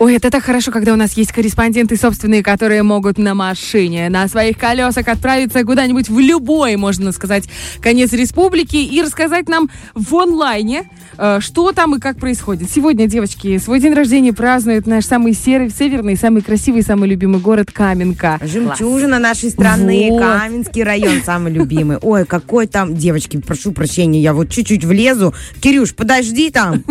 Ой, это так хорошо, когда у нас есть корреспонденты собственные, которые могут на машине, на своих колесах отправиться куда-нибудь в любой, можно сказать, конец республики и рассказать нам в онлайне, э, что там и как происходит. Сегодня, девочки, свой день рождения празднует наш самый серый, северный, самый красивый, самый любимый город Каменка. Жемчужина нашей страны, Вот. Каменский район самый любимый. Ой, какой там, девочки, прошу прощения, я вот чуть-чуть влезу. Кирюш, подожди там.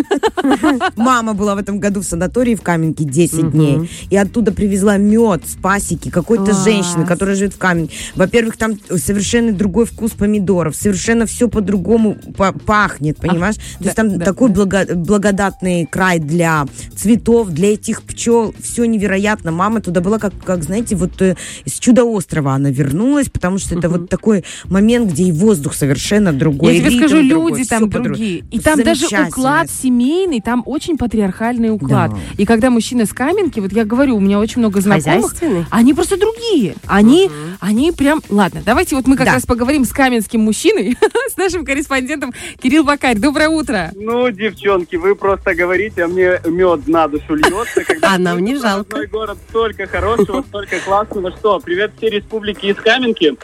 Мама была в этом году в санатории в Каменке 10 дней. И оттуда привезла мед с пасеки какой-то женщины, которая живет в Каменке. Во-первых, там совершенно другой вкус помидоров, совершенно все по-другому па- пахнет, понимаешь? То да, есть там да, такой да. благо- благодатный край для цветов, для этих пчел. Все невероятно. Мама туда была, как, как знаете, вот э, из чудо-острова она вернулась, потому что это вот такой момент, где и воздух совершенно другой. Я тебе скажу, люди там другие. И там даже уклад семейный, там очень патриархальный уклад. Да. И когда мужчина с каменки, вот я говорю, у меня очень много знакомых, они просто другие. Они, они прям... Ладно, давайте вот мы как Да. раз поговорим с каменским мужчиной, с нашим корреспондентом Кирилл Бакарь. Доброе утро. Ну, девчонки, вы просто говорите, а мне мед на душу льется. когда А нам не жалко. Город столько хорошего, столько классного. Что, привет все республики из Каменки.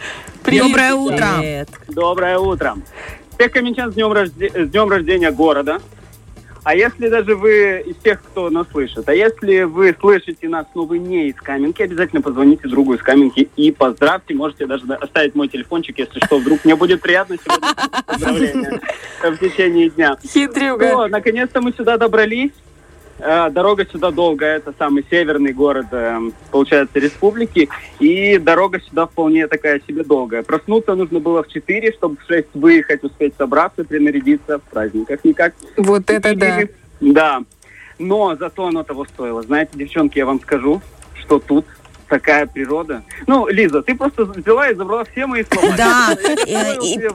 Доброе утро. Привет. Доброе утро. Всех каменчан с днем, рожде- с днем рождения города. А если даже вы из тех, кто нас слышит, а если вы слышите нас, но вы не из Каменки, обязательно позвоните другу из Каменки и поздравьте. Можете даже да- оставить мой телефончик, если что, вдруг мне будет приятно сегодня поздравления в течение дня. Хитрюга. Наконец-то мы сюда добрались. Э, Дорога сюда долгая, это самый северный город, э, получается, республики. И дорога сюда вполне такая себе долгая. Проснуться нужно было в 4, чтобы в 6 выехать, успеть собраться, принарядиться в праздниках никак. Вот это да. И- Да. Но зато оно того стоило. Знаете, девчонки, я вам скажу, что тут такая природа. Ну, Лиза, ты просто взяла и забрала все мои слова. Да,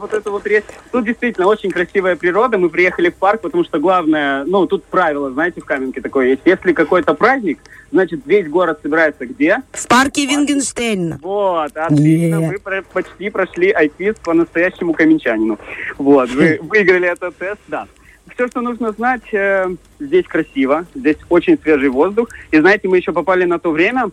вот эту вот. Тут действительно очень красивая природа. Мы приехали в парк, потому что главное, ну, тут правило, знаете, в Каменке такое есть. Если какой-то праздник, значит, весь город собирается где? В парке Вингенштейна. Вот, отлично. Вы почти прошли айпист по настоящему каменчанину. Вот, вы выиграли этот тест, да. Все, что нужно знать, э, здесь красиво, здесь очень свежий воздух. И знаете, мы еще попали на то время,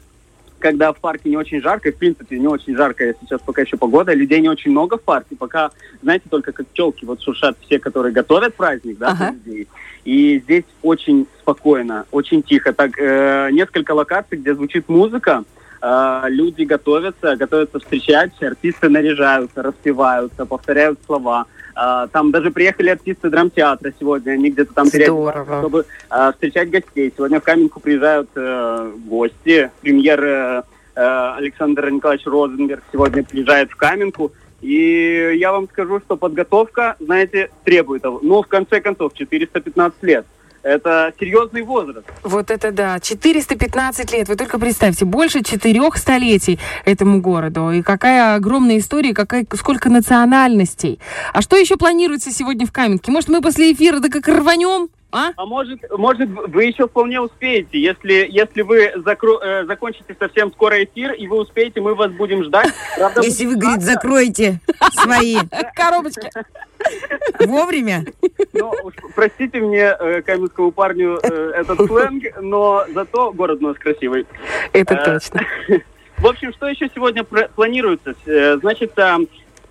когда в парке не очень жарко, и, в принципе, не очень жарко, сейчас пока еще погода, людей не очень много в парке, пока, знаете, только как пчелки вот шуршат все, которые готовят праздник, да, Ага. людей. И здесь очень спокойно, очень тихо. Так, э, несколько локаций, где звучит музыка, э, люди готовятся, готовятся встречать, артисты наряжаются, распеваются, повторяют слова. Э, там даже приехали артисты драмтеатра сегодня, они где-то там переодеваются, чтобы э, встречать гостей. Сегодня в Каменку приезжают э, гости. Премьер э, э, Александр Николаевич Розенберг сегодня приезжает в Каменку. И я вам скажу, что подготовка, знаете, требует того. Ну, в конце концов, 415 лет. Это серьезный возраст. Вот это да. 415 лет. Вы только представьте, больше четырех столетий этому городу. И какая огромная история, какая, сколько национальностей. А что еще планируется сегодня в Каменке? Может, мы после эфира да как рванем? А? А может, может, вы еще вполне успеете. Если, если вы закро- э, закончите совсем скоро эфир, и вы успеете, мы вас будем ждать. Правда, Если вы, говорит, закроете свои Коробочки. вовремя. Ну, уж простите мне, э, каменскому парню, э, этот сленг, но зато город у нас красивый. Это Э, точно. В общем, что еще сегодня планируется? Э, Значит, э,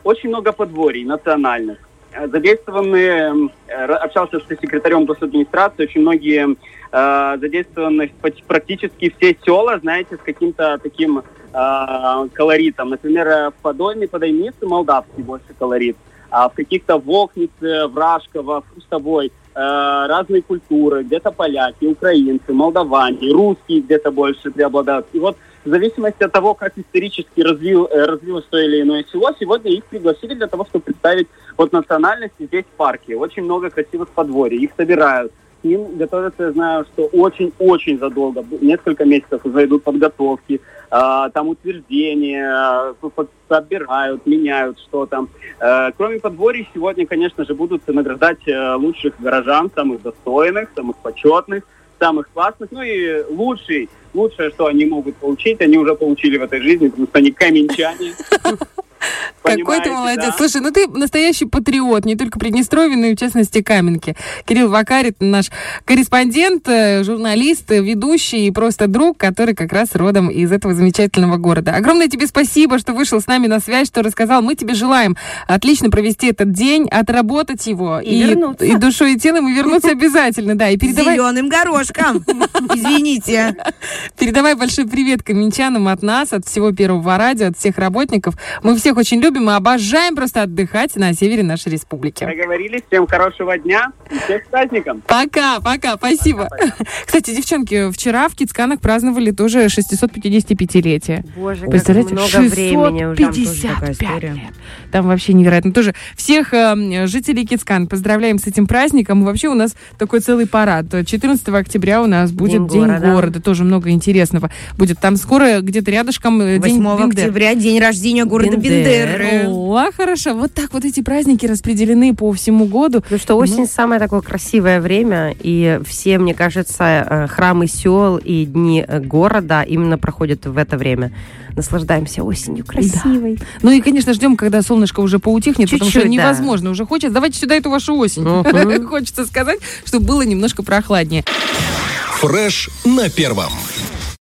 очень много подворий национальных. Э, Задействованы, э, общался с секретарем госадминистрации, очень многие э, задействованы практически все села, знаете, с каким-то таким э, колоритом. Например, э, в Подольной, Подойнице молдавский больше колорит, а в каких-то Вохнице, Вражково, Фустовой э, разные культуры, где-то поляки, украинцы, молдаване, русские где-то больше преобладают. И вот в зависимости от того, как исторически развил, э, развилось то или иное село, сегодня их пригласили для того, чтобы представить вот национальности здесь в парке. Очень много красивых подворий, их собирают. Ним готовятся, я знаю, что очень-очень задолго, несколько месяцев уже идут подготовки, а, там утверждения, э, собирают, меняют что-то. Э, Кроме подворий, сегодня, конечно же, будут награждать э, лучших горожан, самых достойных, самых почетных, самых классных, ну и лучший, лучшее, что они могут получить, они уже получили в этой жизни, потому что они каменчане. Какой ты молодец. да? Слушай, ну ты настоящий патриот, не только Приднестровья, но и в частности Каменки. Кирилл Вакарит, наш корреспондент, э, журналист, э, ведущий и просто друг, который как раз родом из этого замечательного города. Огромное тебе спасибо, что вышел с нами на связь, что рассказал. Мы тебе желаем отлично провести этот день, отработать его И вернуться. и душой и телом, и вернуться обязательно, да. И передавай, Зеленым горошком. Извините. передавай большой привет каменчанам от нас, от всего Первого радио, от всех работников. Мы всех очень любим и обожаем просто отдыхать на севере нашей республики. Договорились. Всем хорошего дня. Всех с праздником. Пока, пока, спасибо. Кстати, девчонки, вчера в Кицканах праздновали тоже 655-летие. Боже, как Представляете, много времени уже. Там тоже такая 655 история. лет. Там вообще невероятно. Тоже всех э, жителей Кицкан поздравляем с этим праздником. И вообще у нас такой целый парад. 14 октября у нас будет День День, города. города. Тоже много интересного будет. Там скоро где-то рядышком э, День 8 Бендер. октября, день рождения города Бендеры. Бендеры. О, хорошо. Вот так вот эти праздники распределены по всему году. Потому что осень самое такое красивое время, и все, мне кажется, э, храмы сел и дни э, города именно проходят в это время. Наслаждаемся осенью красивой. Ну и, конечно, ждем, когда солнышко уже поутихнет, потому что Чуть-чуть, да. невозможно. Уже хочется. Давайте сюда эту вашу осень. Хочется сказать, чтобы было немножко прохладнее. Фреш на первом.